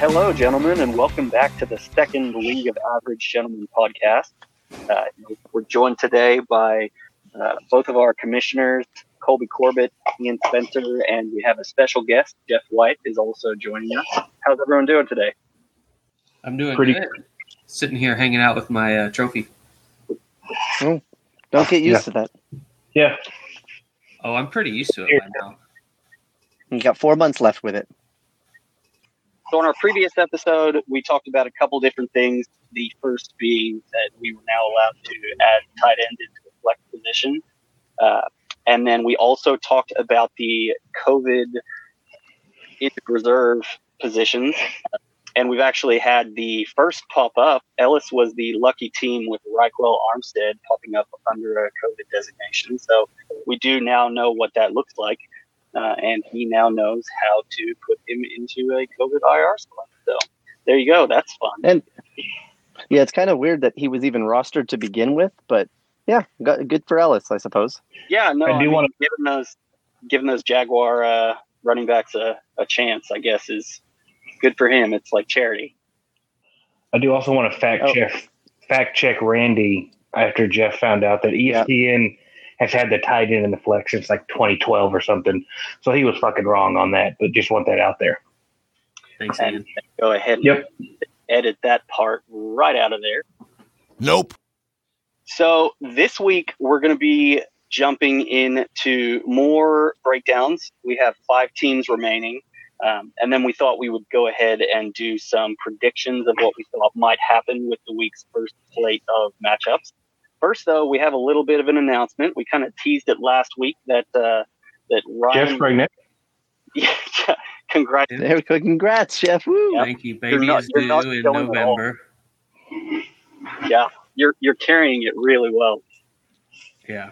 Hello, gentlemen, and welcome back to the second League of Average Gentlemen podcast. Uh, we're joined today by uh, both of our commissioners, Colby Corbett, Ian Spencer, and we have a special guest, Jeff White, is also joining us. How's everyone doing today? I'm doing Pretty- good. Sitting here hanging out with my uh, trophy. Don't get used Yeah. to that. Yeah. Oh, I'm pretty used to it by now. You got four months left with it. So, in our previous episode, we talked about a couple different things. The first being that we were now allowed to add tight end into the flex position. Uh, and then we also talked about the COVID reserve positions. And we've actually had the first pop up. Ellis was the lucky team with Ryquell Armstead popping up under a COVID designation. So we do now know what that looks like uh, and he now knows how to put him into a COVID IR squad. So there you go. That's fun. And yeah, it's kind of weird that he was even rostered to begin with, but yeah, got, good for Ellis, I suppose. Yeah, no, I I, do mean, wanna- giving those giving those Jaguar uh, running backs a, a chance, I guess, is good for him. It's like charity. I do also want to fact Oh. check fact check Randy after Jeff found out that E Yeah. ESPN has had the tight end in the flex since like 2012 or something. So he was fucking wrong on that, but just want that out there. Thanks, And Ian. go ahead and Yep. edit that part right out of there. Nope. So this week we're going to be jumping into more breakdowns. We have five teams remaining, um, and then we thought we would go ahead and do some predictions of what we thought might happen with the week's first slate of matchups. First, though, we have a little bit of an announcement. We kind of teased it last week that uh, that Ryan. Jeff's pregnant. Yeah, congrats. There we go. Congrats, Jeff. Woo. Yep. Thank you. Baby not- is due in showing at all. November. Yeah, you're you're carrying it really well. Yeah.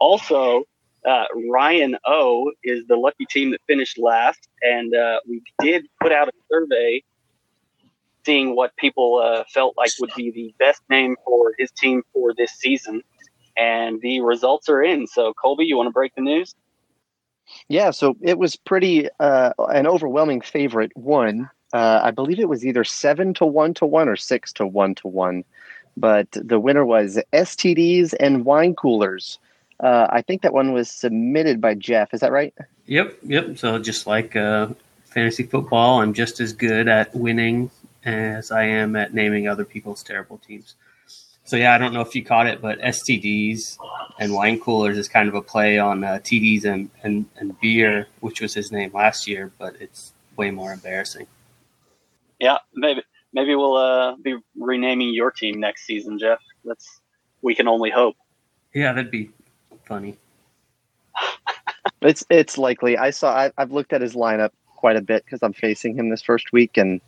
Also, uh, Ryan O is the lucky team that finished last, and uh, we did put out a survey seeing what people uh, felt like would be the best name for his team for this season. And the results are in. So, Colby, you want to break the news? Yeah, so it was pretty uh, an overwhelming favorite. One, uh, I believe it was either seven to one to one or six to one to one, but the winner was STDs and wine coolers. Uh, I think that one was submitted by Jeff. Is that right? Yep. Yep. So just like uh, fantasy football, I'm just as good at winning as I am at naming other people's terrible teams. So yeah, I don't know if you caught it, but STDs and wine coolers is kind of a play on uh, TDs and, and, and beer, which was his name last year, but it's way more embarrassing. Yeah, maybe maybe we'll uh, be renaming your team next season, Jeff. That's we can only hope. Yeah, that'd be funny. It's it's likely. I saw. I, I've looked at his lineup quite a bit because I'm facing him this first week, and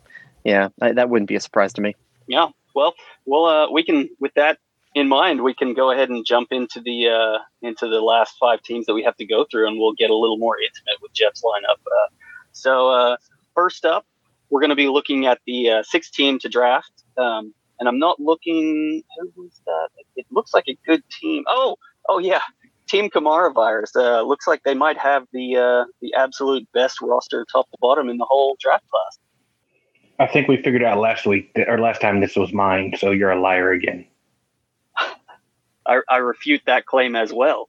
yeah, that wouldn't be a surprise to me. Yeah. Well, well, uh, we can with that in mind, we can go ahead and jump into the uh, into the last five teams that we have to go through, and we'll get a little more intimate with Jeff's lineup. Uh, so uh, first up, we're going to be looking at the uh, sixth team to draft, um, and I'm not looking. Who was that? It looks like a good team. Oh, oh yeah, Team Kamara virus. Uh, looks like they might have the uh, the absolute best roster, top to bottom, in the whole draft class. I think we figured out last week that, or last time this was mine, so you're a liar again. I, I refute that claim as well.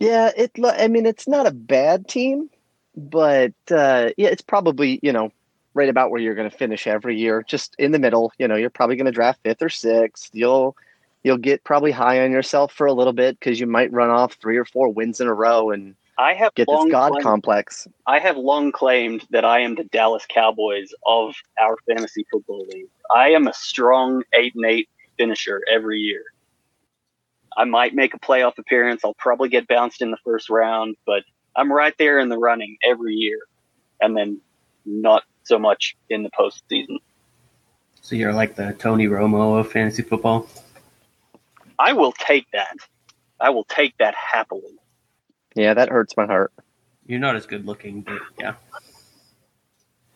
Yeah, it. lo- I mean, it's not a bad team, but uh, yeah, it's probably you know right about where you're going to finish every year, just in the middle. You know, you're probably going to draft fifth or sixth. You'll you'll get probably high on yourself for a little bit because you might run off three or four wins in a row and I have get long this god claimed- complex. I have long claimed that I am the Dallas Cowboys of our fantasy football league. I am a strong eight and eight finisher every year. I might make a playoff appearance. I'll probably get bounced in the first round, but I'm right there in the running every year, and then not so much in the postseason. So you're like the Tony Romo of fantasy football. I will take that. I will take that happily. Yeah, that hurts my heart. You're not as good looking, but yeah.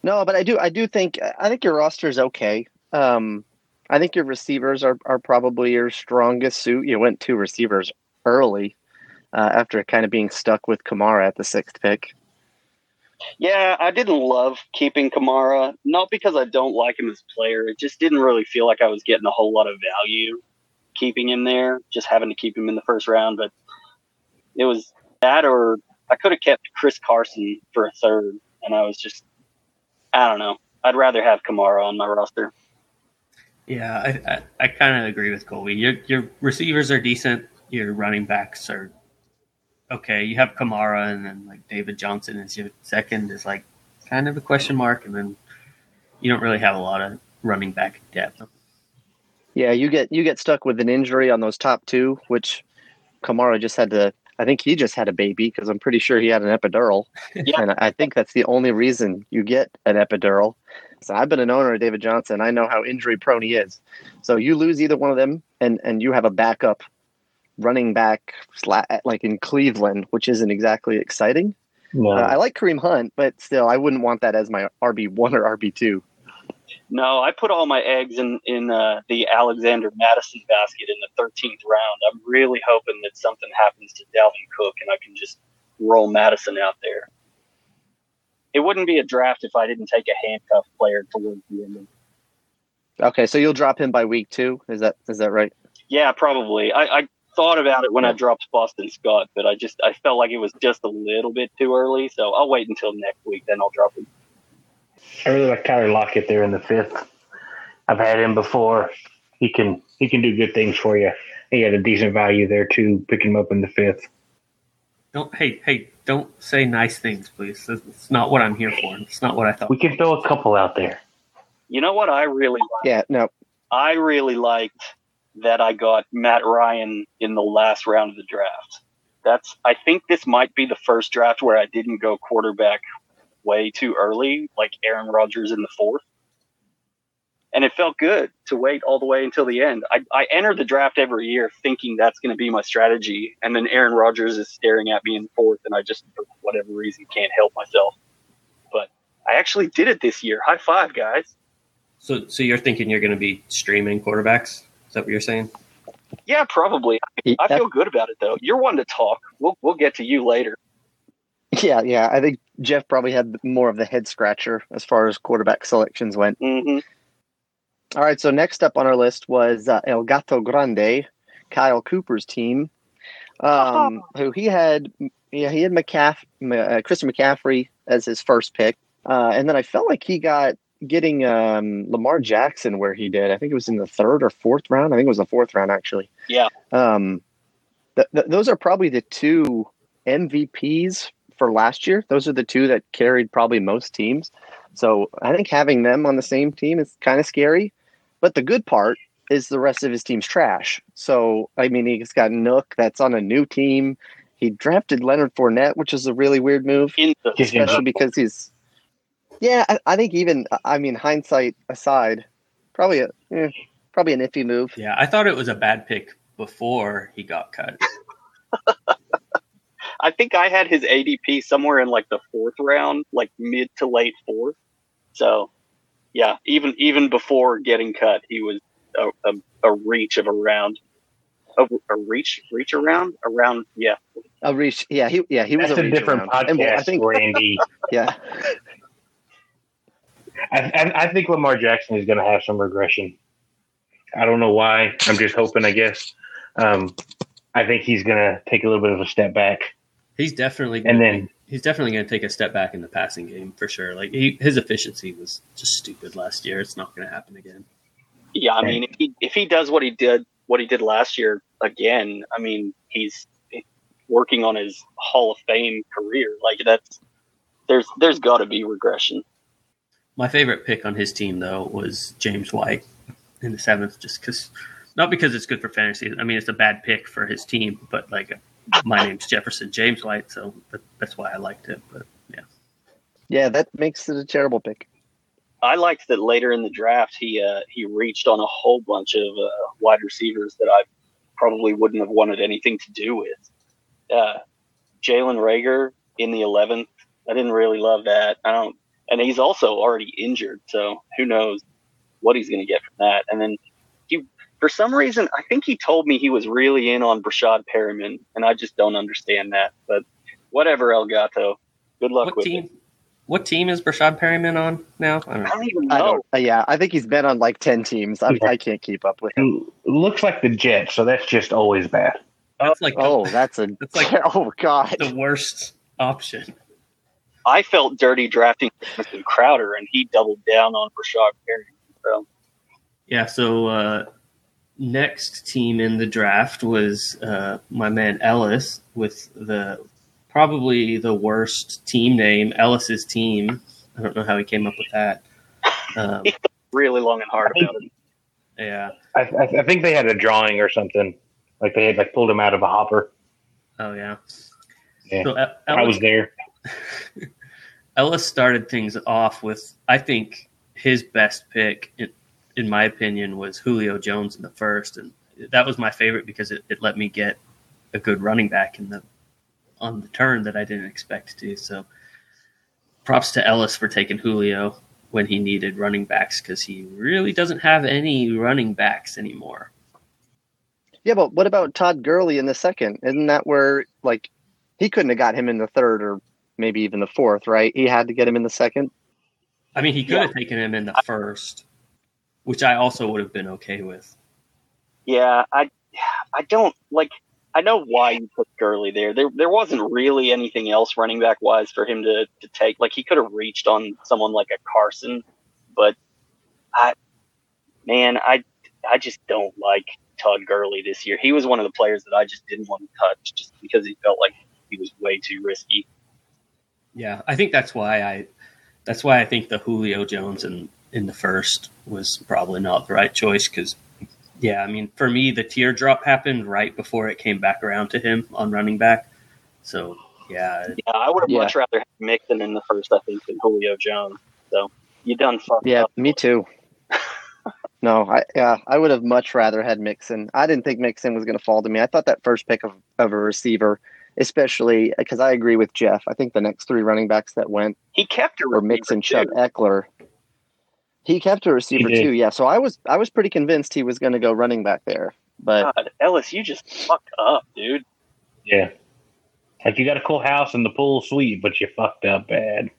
No, but I do. I do think. I think your roster is okay. Um, I think your receivers are, are probably your strongest suit. You went two receivers early uh, after kind of being stuck with Kamara at the sixth pick. Yeah, I didn't love keeping Kamara, not because I don't like him as a player. It just didn't really feel like I was getting a whole lot of value keeping him there, just having to keep him in the first round. But it was that, or I could have kept Chris Carson for a third, and I was just, I don't know. I'd rather have Kamara on my roster. Yeah, I, I, I kind of agree with Colby. Your your receivers are decent. Your running backs are okay. You have Kamara, and then like David Johnson is your second is like kind of a question mark, and then you don't really have a lot of running back depth. Yeah, you get you get stuck with an injury on those top two, which Kamara just had to. I think he just had a baby because I'm pretty sure he had an epidural, Yeah. and I think that's the only reason you get an epidural. So I've been an owner of David Johnson. I know how injury prone he is. So you lose either one of them, and and you have a backup running back like in Cleveland, which isn't exactly exciting. No, Uh, I like Kareem Hunt, but still, I wouldn't want that as my RB one or RB two. No, I put all my eggs in in uh, the Alexander Mattison basket in the 13th round. I'm really hoping that something happens to Dalvin Cook and I can just roll Mattison out there. It wouldn't be a draft if I didn't take a handcuff player towards the end. Okay, so you'll drop him by week two. Is that is that right? Yeah, probably. I, I thought about it when I dropped Boston Scott, but I just I felt like it was just a little bit too early. So I'll wait until next week, then I'll drop him. I really like Tyler Lockett there in the fifth. I've had him before. He can he can do good things for you. He had a decent value there too, picking him up in the fifth. Don't hey hey don't say nice things, please. It's not what I'm here for. It's not what I thought. We can throw a couple out there. You know what I really like? Yeah, no. I really liked that I got Matt Ryan in the last round of the draft. That's I think this might be the first draft where I didn't go quarterback way too early, like Aaron Rodgers in the fourth. And it felt good to wait all the way until the end. I, I enter the draft every year thinking that's going to be my strategy. And then Aaron Rodgers is staring at me in the fourth, and I just, for whatever reason, can't help myself. But I actually did it this year. High five, guys. So so you're thinking you're going to be streaming quarterbacks? Is that what you're saying? Yeah, probably. I feel good about it though. You're one to talk. We'll we'll get to you later. Yeah, yeah. I think Jeff probably had more of the head scratcher as far as quarterback selections went. hmm All right, so next up on our list was uh, El Gato Grande, Kyle Cooper's team, um, who he had. Yeah, he had McCaff- uh, Christian McCaffrey as his first pick, uh, and then I felt like he got getting um, Lamar Jackson where he did. I think it was in the third or fourth round. I think it was the fourth round actually. Yeah. Um, th- th- those are probably the two MVPs for last year. Those are the two that carried probably most teams. So I think having them on the same team is kind of scary. But the good part is the rest of his team's trash. So I mean, he's got Nuk that's on a new team. He drafted Leonard Fournette, which is a really weird move, In the, Just especially because he's. Yeah, I, I think even I mean hindsight aside, probably a eh, probably an iffy move. Yeah, I thought it was a bad pick before he got cut. I think I had his ADP somewhere in like the fourth round, like mid to late fourth. So, yeah, even even before getting cut, he was a, a, a reach of around a, a reach reach around around. Yeah, A reach, yeah, he yeah he was a, a, reach different around. podcast, And well, I think Randy. yeah, I, I, I think Lamar Jackson is going to have some regression. I don't know why. I'm just hoping. I guess. Um, I think he's going to take a little bit of a step back. He's definitely And then- he's definitely going to take a step back in the passing game for sure. Like he, his efficiency was just stupid last year. It's not going to happen again. yeah. I mean, if he if he does what he did what he did last year again, I mean, he's working on his Hall of Fame career. Like that's there's there's got to be regression. My favorite pick on his team though was James White in the seventh, just because not because it's good for fantasy. I mean, it's a bad pick for his team, but like my name's Jefferson James White, so that, that's why I liked it. But yeah, yeah, that makes it a terrible pick. I liked that later in the draft he uh, he reached on a whole bunch of uh, wide receivers that I probably wouldn't have wanted anything to do with. Uh, Jalen Reagor in the eleventh, I didn't really love that. I don't, and he's also already injured, so who knows what he's going to get from that. And then he, for some reason, I think he told me he was really in on Breshad Perriman, and I just don't understand that. But whatever, El Gato. Good luck what with team? it. what team is Breshad Perriman on now? I don't, I don't even I know. don't, uh, yeah, I think he's been on like ten teams. I, I can't keep up with him. It looks like the Jets, so that's just always bad. That's like the, Oh, that's a That's like oh god. the worst option. I felt dirty drafting Jamison Crowder, and he doubled down on Breshad Perry. So Yeah. So uh, next team in the draft was uh, my man Ellis with the probably the worst team name, Ellis's team. I don't know how he came up with that. Um, really long and hard about it. yeah. I, I, I think they had a drawing or something. Like they had like pulled him out of a hopper. Oh yeah. Yeah. So El- I was there. Ellis started things off with I think his best pick, in, in my opinion, was Julio Jones in the first, and that was my favorite because it, it let me get a good running back in the on the turn that I didn't expect to. So, props to Ellis for taking Julio when he needed running backs because he really doesn't have any running backs anymore. Yeah, but what about Todd Gurley in the second? Isn't that where like he couldn't have got him in the third or maybe even the fourth, right? He had to get him in the second. I mean, he could Yeah. have taken him in the first, which I also would have been okay with. Yeah, I, I don't like. I know why you put Gurley there. There, there wasn't really anything else running back wise for him to, to take. Like he could have reached on someone like a Carson, but I, man, I, I just don't like Todd Gurley this year. He was one of the players that I just didn't want to touch, just because he felt like he was way too risky. Yeah, I think that's why I that's why I think the Julio Jones in in the first was probably not the right choice because yeah, I mean for me the tier drop happened right before it came back around to him on running back. So yeah, Yeah, I would have Yeah. much rather had Mixon in the first, I think, than Julio Jones. So you done fucked Yeah, up. me too. no, I yeah, I would have much rather had Mixon. I didn't think Mixon was going to fall to me. I thought that first pick of, of a receiver, especially because I agree with Jeff. I think the next three running backs that went He kept a were receiver, Mixon, too. Chubb, Ekeler. He kept a receiver too. Yeah, so I was I was pretty convinced he was going to go running back there. But God, Ellis, you just fucked up, dude. Yeah. Like you got a cool house and the pool suite, but you fucked up bad.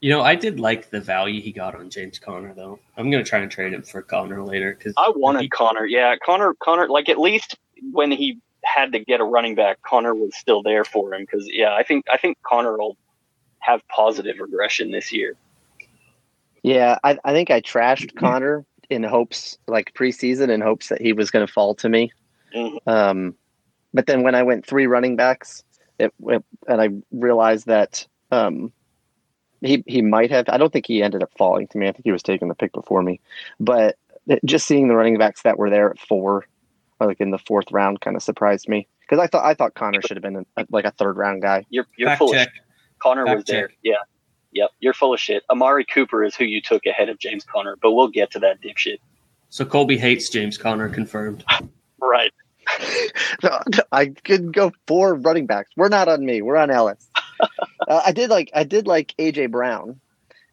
you know I did like the value he got on James Conner though. I'm gonna try and trade him for Conner later because I wanted Conner. Yeah, Conner. Conner. Like at least when he had to get a running back, Conner was still there for him. Because yeah, I think I think Conner will have positive regression this year. Yeah, I, I think I trashed Conner in hopes, like preseason, in hopes that he was going to fall to me. Mhm. Um, but then when I went three running backs, it, it and I realized that um, he he might have. I don't think he ended up falling to me. I think he was taking the pick before me. But just seeing the running backs that were there at four, or like in the fourth round, kind of surprised me because I thought I thought Conner should have been a, like a third round guy. You're you're fact full check. Conner Fact was there. Yeah. Yep. You're full of shit. Amari Cooper is who you took ahead of James Conner, but we'll get to that dipshit. So Colby hates James Conner confirmed. Right. I could go four running backs. We're not on me. We're on Ellis. uh, I did like I did like AJ Brown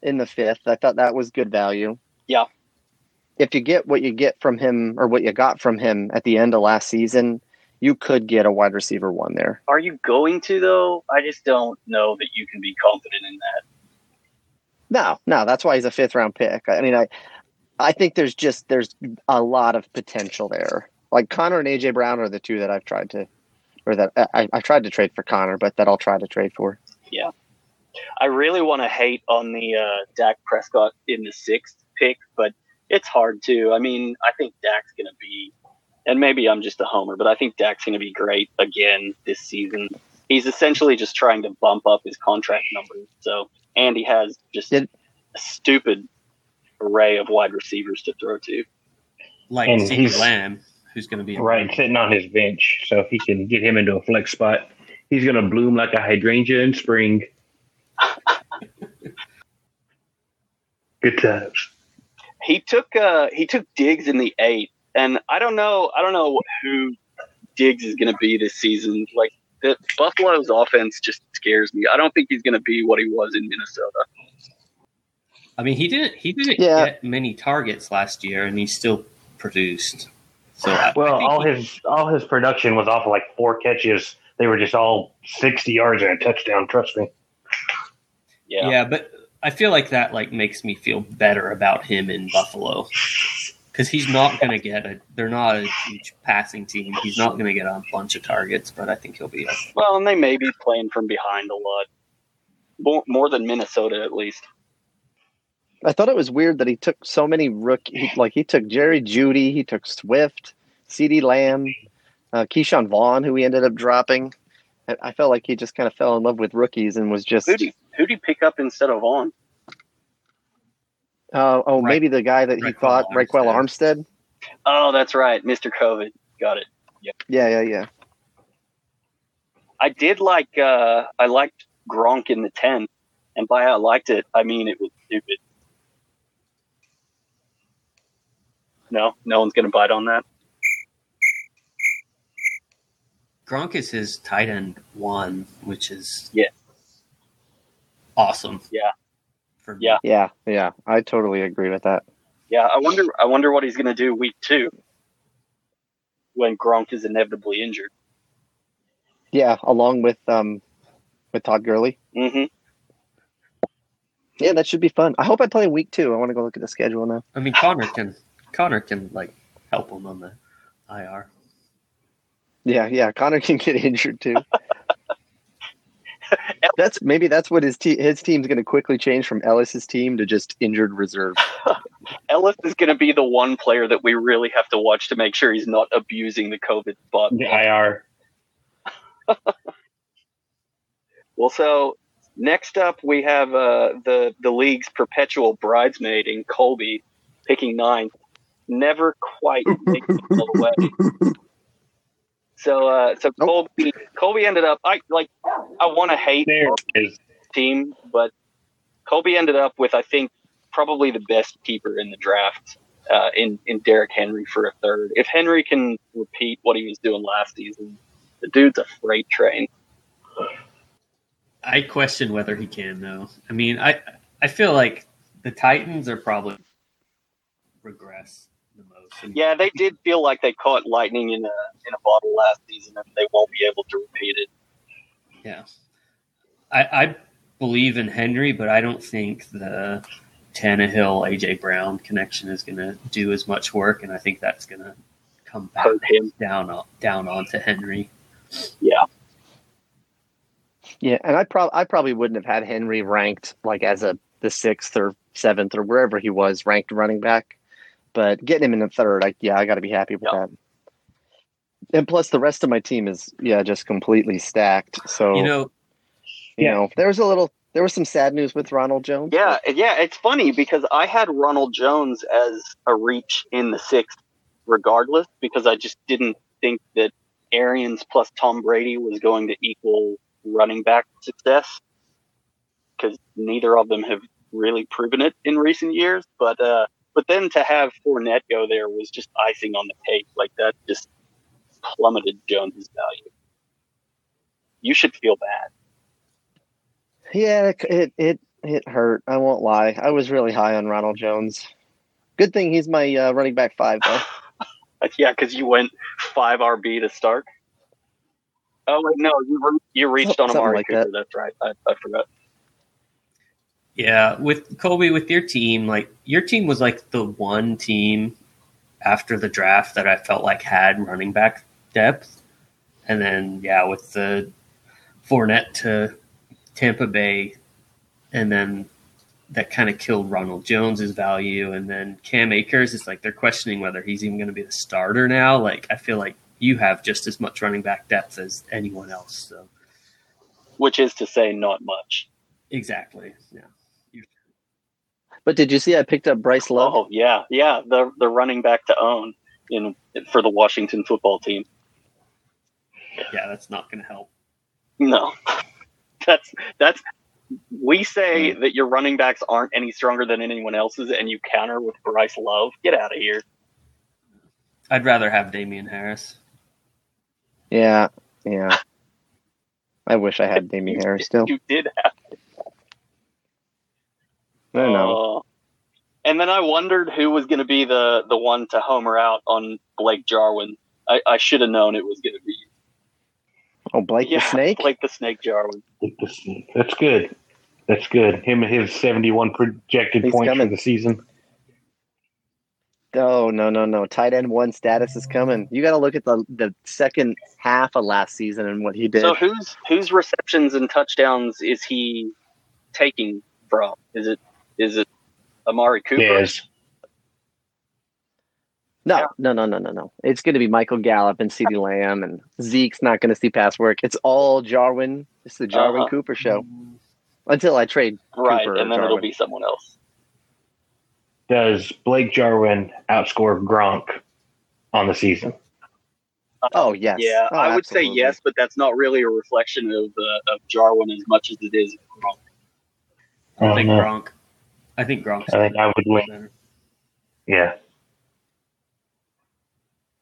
in the fifth. I thought that was good value. Yeah. If you get what you get from him or what you got from him at the end of last season, you could get a wide receiver one there. Are you going to though? I just don't know that you can be confident in that. No, no, that's why he's a fifth round pick. I mean, I I think there's just there's a lot of potential there. Like Conner and AJ Brown are the two that I've tried to, or that I, I tried to trade for Conner, but that I'll try to trade for. Yeah, I really want to hate on the uh, Dak Prescott in the sixth pick, but it's hard to. I mean, I think Dak's going to be, and maybe I'm just a homer, but I think Dak's going to be great again this season. He's essentially just trying to bump up his contract numbers. So, and he has just Did- a stupid array of wide receivers to throw to. Like And CeeDee he's- Lamb, who's going to be Right, sitting on his bench. So if he can get him into a flex spot, he's going to bloom like a hydrangea in spring. Good times. He took uh, he took Diggs in the eight, and I don't know I don't know who Diggs is going to be this season. Like the Buffalo's offense just scares me. I don't think he's going to be what he was in Minnesota. I mean, he didn't he didn't Yeah. get many targets last year, and he still produced. So I, I Well, think all he- his all his production was off of like four catches. They were just all sixty yards and a touchdown. Trust me. Yeah. Yeah, but I feel like that like makes me feel better about him in Buffalo because he's not going to get a. They're not a huge passing team. He's not going to get a bunch of targets, but I think he'll be. A, Well, and they may be playing from behind a lot. More, more than Minnesota, at least. I thought it was weird that he took so many rookie. Like he took Jerry Jeudy, he took Swift, CeeDee Lamb, uh, Ke'Shawn Vaughn, who he ended up dropping. I, I felt like he just kind of fell in love with rookies and was just. Who do you, who do you pick up instead of Vaughn? Uh, oh, Right. maybe the guy that he Ryquell thought, Ryquell Armstead. Armstead. Oh, that's right, Mr. COVID. Got it. Yeah, yeah, yeah. I did like. Uh, I liked Gronk in the ten, and by I liked it, I mean it was stupid. No, no one's gonna bite on that. Gronk is his tight end one, which is Yeah. awesome. Yeah. For Yeah. Yeah, yeah. I totally agree with that. Yeah, I wonder. I wonder what he's gonna do week two when Gronk is inevitably injured. Yeah, along with um with Todd Gurley. Mm-hmm. Yeah, that should be fun. I hope I play week two. I want to go look at the schedule now. I mean, Conner can Conner can like help him on the IR. Yeah, yeah. Conner can get injured too. that's maybe that's what his te- his team's going to quickly change from Ellis's team to just injured reserve. Ellis is going to be the one player that we really have to watch to make sure he's not abusing the COVID spot. The IR. Well, so next up we have uh, the the league's perpetual bridesmaid in Colby, picking ninth. Never quite makes it all the way. So, uh, so Nope. Colby Colby ended up. I like. I want to hate There our it is. team, but Colby ended up with I think probably the best keeper in the draft uh, in in Derrick Henry for a third. If Henry can repeat what he was doing last season, the dude's a freight train. I question whether he can though. I mean, I I feel like the Titans are probably regress the most. And Yeah, they did feel like they caught lightning in a in a bottle last season, and they won't be able to repeat it. Yeah. I, I believe in Henry, but I don't think the Tannehill AJ Brown connection is going to do as much work, and I think that's going to come back Hurt him. down on- down onto Henry. Yeah, Yeah, and I prob I probably wouldn't have had Henry ranked like as a the sixth or seventh or wherever he was ranked running back, but getting him in the third, I yeah, I got to be happy with Yeah. that. And plus, the rest of my team is yeah just completely stacked. So You know, you Yeah. know, there was a little there was some sad news with Ronald Jones. yeah, yeah. It's funny because I had Ronald Jones as a reach in the sixth, regardless, because I just didn't think that Arians plus Tom Brady was going to equal running back success, because neither of them have really proven it in recent years. But uh, but then to have Fournette go there was just icing on the cake. Like that just plummeted Jones's value. You should feel bad. Yeah, it, it it hurt. I won't lie. I was really high on Ronald Jones. Good thing he's my uh, running back five though. Yeah, because you went five RB to start. Oh wait, no, you re- you reached on Something Amari like Cooper. that. That's right. I, I forgot. Yeah, with Colby, with your team, like your team was like the one team after the draft that I felt like had running back depth, and then yeah, with the Fournette to Tampa Bay, and then that kind of killed Ronald Jones's value, and then Cam Akers. It's like they're questioning whether he's even going to be the starter now. Like I feel like you have just as much running back depth as anyone else. So Which is to say, not much. exactly, yeah. But did you see I picked up Bryce Love? Oh yeah, yeah. The the running back to own in for the Washington football team. Yeah, that's not going to help. No, that's that's. We say that your running backs aren't any stronger than anyone else's, and you counter with Bryce Love. Get out of here. I'd rather have Damien Harris. Yeah, yeah. I wish I had Damien Harris still. You did have. I know. Oh. and then I wondered who was going to be the the one to homer out on Blake Jarwin. I, I should have known it was going to be Oh, Blake yeah, the Snake. Blake the Snake Jarwin. Blake the Snake. That's good. That's good. Him and his 71 projected He's points coming. for the season. Oh no no no! Tight end one status is coming. You got to look at the the second half of last season and what he did. So whose whose receptions and touchdowns is he taking from? Is it is it Amari Cooper? Yes. no yeah. no no no no no. It's going to be Michael Gallup and CeeDee Lamb and Zeke's not going to see pass work. It's all Jarwin. It's the Jarwin Uh-huh. Cooper show until I trade. Right, Cooper and then it'll be someone else. Does Blake Jarwin outscore Gronk on the season? Oh yes. Yeah, Oh, I would say yes, but that's not really a reflection of uh, of Jarwin as much as it is. of Gronk. I think. Gronk. I think Gronk's I think I would win. better. Yeah.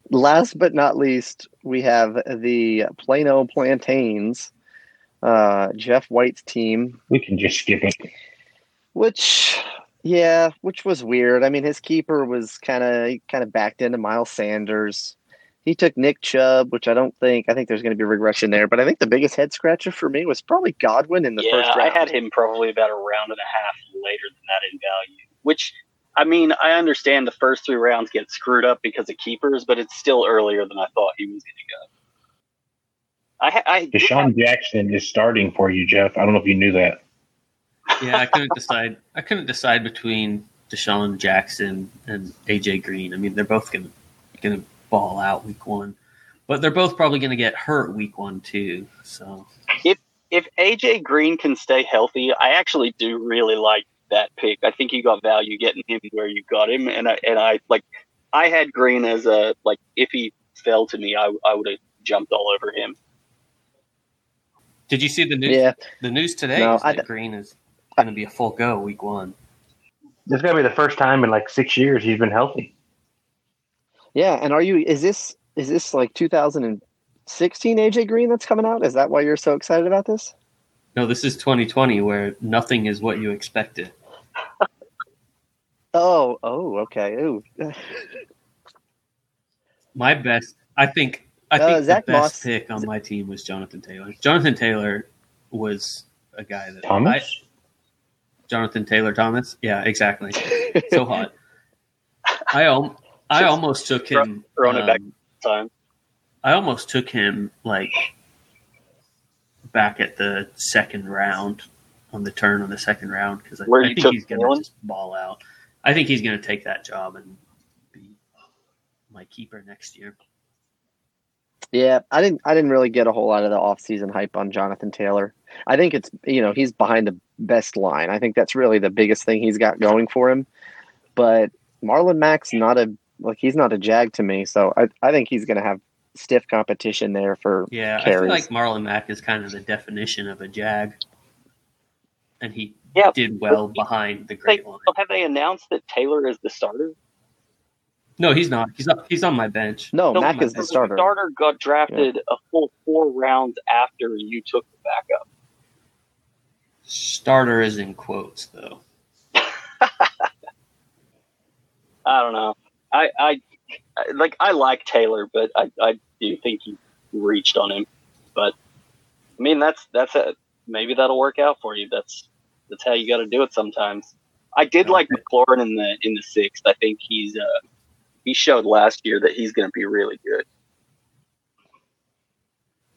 Last but not least, we have the Plano Plantains, uh, Jeff White's team, We can just skip it. which yeah, which was weird. I mean, his keeper was kind of kind of backed into Miles Sanders. He took Nick Chubb, which I don't think. I think there's going to be regression there, but I think the biggest head scratcher for me was probably Godwin in the yeah, first I had him probably about a round and a half later than that in value. Which, I mean, I understand the first three rounds get screwed up because of keepers, but it's still earlier than I thought he was going to go. I, ha- I did have- DeSean Jackson is starting for you, Jeff. I don't know if you knew that. Yeah, I couldn't decide. I couldn't decide between DeSean Jackson and AJ Green. I mean, they're both gonna gonna ball out week one, but they're both probably gonna get hurt week one too. So if if AJ Green can stay healthy, I actually do really like that pick. I think you got value getting him where you got him, and I and I like I had Green as a like if he fell to me, I I would have jumped all over him. did you see the news? Yeah, The news today No, is I that d- Green is gonna be a full go week one. This is going to be the first time in like six years he's been healthy. Yeah. And are you? Is this is this like 2016 AJ Green that's coming out? Is that why you're so excited about this? No, this is 2020 where nothing is what you expected. Oh, oh, okay. Ooh. My best, I think, I Uh, think the Zach best Moss- pick on my team was Jonathan Taylor. Jonathan Taylor was a guy that Thomas? I- Jonathan Taylor Thomas. Yeah, exactly. So hot. I al- I almost took him. throwing it back. um, Time. I almost took him like back at the second round on the turn on the second round because I, I think he's going to just ball out. I think he's going to take that job and be my keeper next year. Yeah, I didn't. I didn't really get a whole lot of the offseason hype on Jonathan Taylor. I think it's you know he's behind the best line. I think that's really the biggest thing he's got going for him. But Marlon Mack's not a like he's not a jag to me. So I I think he's going to have stiff competition there for Yeah, I feel like Marlon Mack is kind of the definition of a jag, and he Yeah, did well behind the They, great line. have they announced that Taylor is the starter? No, he's not. He's up, he's on my bench. no, No, Mack is the the starter. starter got drafted a full four rounds after you took the backup. Starter is in quotes though. I don't know. I, I I- like I like Taylor, but I, I do think he reached on him. But I mean, that's that's a maybe that'll work out for you. That's that's how you got to do it sometimes. I did like McLaurin in the in the sixth. I think he's uh he showed last year that he's going to be really good.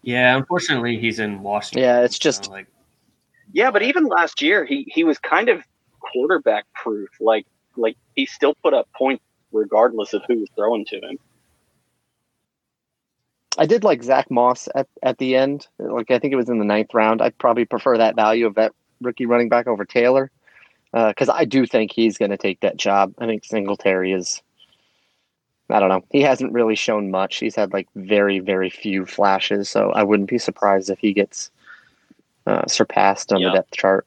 Yeah, unfortunately, he's in Washington. Yeah, it's so, just- like Yeah, but even last year, he he was kind of quarterback proof. Like like he still put up points regardless of who was throwing to him. I did like Zach Moss at, at the end. Like I think it was in the ninth round. I'd probably prefer that value of that rookie running back over Taylor because I do think he's going to take that job. I think Singletary is. I don't know. He hasn't really shown much. He's had like very very few flashes, so I wouldn't be surprised if he gets uh, surpassed on Yeah. the depth chart.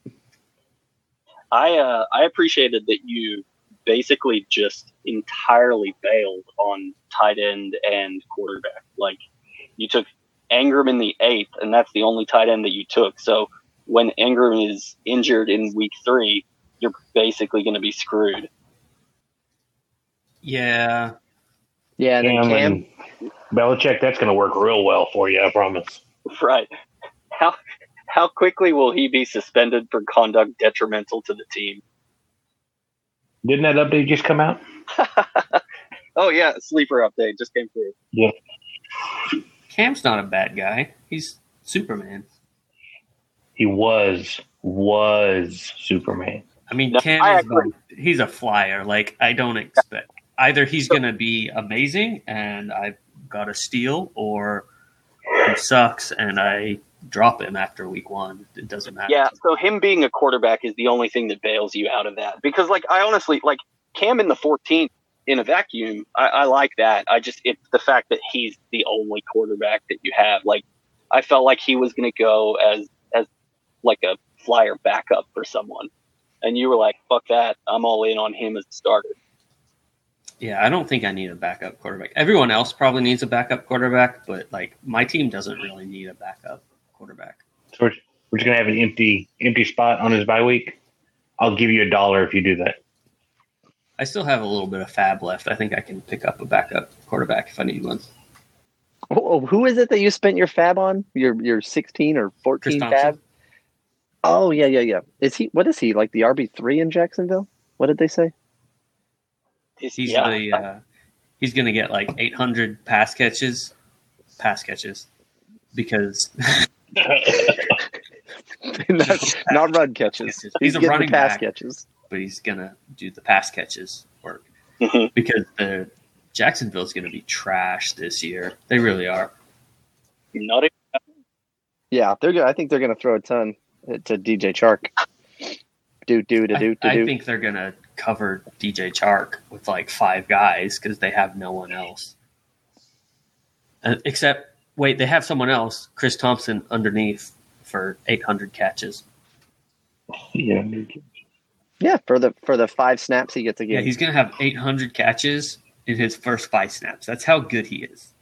I uh, I appreciated that you basically just entirely bailed on tight end and quarterback. Like you took Ingram in the eighth, and that's the only tight end that you took. So when Ingram is injured in week three, you're basically going to be screwed. yeah, Yeah, and then Cam Cam. and Belichick, that's going to work real well for you, I promise. Right? How How quickly will he be suspended for conduct detrimental to the team? Didn't that update just come out? oh yeah, sleeper update just came through. Yeah. Cam's not a bad guy. He's Superman. He was was Superman. I mean, No, Cam I is agree. he's a flyer. Like I don't expect either he's going to be amazing and I've got a steal, or he sucks and I drop him after week one. It doesn't matter. Yeah, so him being a quarterback is the only thing that bails you out of that. Because like I honestly like Cam in the 14th in a vacuum, I, I like that. I just it's the fact that he's the only quarterback that you have. Like I felt like he was going to go as as like a flyer backup for someone, and you were like, "Fuck that! I'm all in on him as a starter." Yeah, I don't think I need a backup quarterback. Everyone else probably needs a backup quarterback, but like my team doesn't really need a backup quarterback. So we're, we're just gonna have an empty empty spot on his bye week. I'll give you a dollar if you do that. I still have a little bit of FAAB left. I think I can pick up a backup quarterback if I need one. Oh, who is it that you spent your FAAB on? Your your sixteen or fourteen FAAB? Oh yeah, yeah, yeah. Is he? What is he like? The RB three in Jacksonville? What did they say? He's yeah, the uh, he's going to get like 800 pass catches, pass catches, because not, not run catches. Catches. He's, He's a getting running pass back. catches. but he's going to do the pass catches work Mhm. because the Jacksonville's going to be trash this year. They really are. not even, Yeah, they're. go- I think they're going to throw a ton to DJ Chark. Do do to I, do to I think they're going to cover DJ Chark with like five guys because they have no one else. Uh, except, wait, they have someone else, Chris Thompson, underneath for 800 catches. yeah. Yeah, for the for the five snaps he gets a game. Yeah, he's going to have 800 catches in his first five snaps. That's how good he is.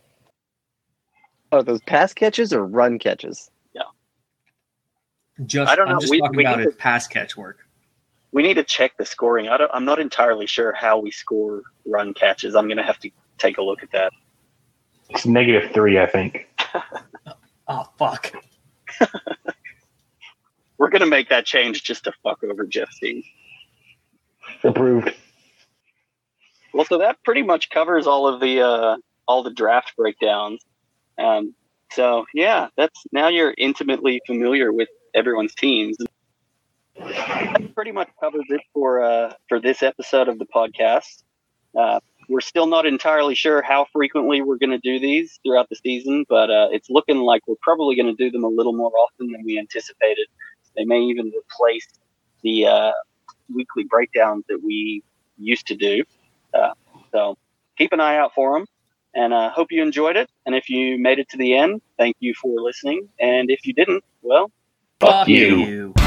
Are those pass catches or run catches? Yeah. Just, I don't I'm know. just We- talking we about need his to- pass catch work. we need to check the scoring. I don't, I'm not entirely sure how we score run catches. I'm going to have to take a look at that. It's negative three, I think. Oh, fuck. We're going to make that change just to fuck over Jeff Steen. Approved. Well, so that pretty much covers all of the uh, all the draft breakdowns. Um, so yeah, that's now you're intimately familiar with everyone's teams. That pretty much covers it for uh, for this episode of the podcast. Uh, we're still not entirely sure how frequently we're going to do these throughout the season, but uh, it's looking like we're probably going to do them a little more often than we anticipated. They may even replace the uh, weekly breakdowns that we used to do. Uh, so keep an eye out for them. And uh, hope you enjoyed it. And if you made it to the end, thank you for listening. And if you didn't, well, Fuck you. you.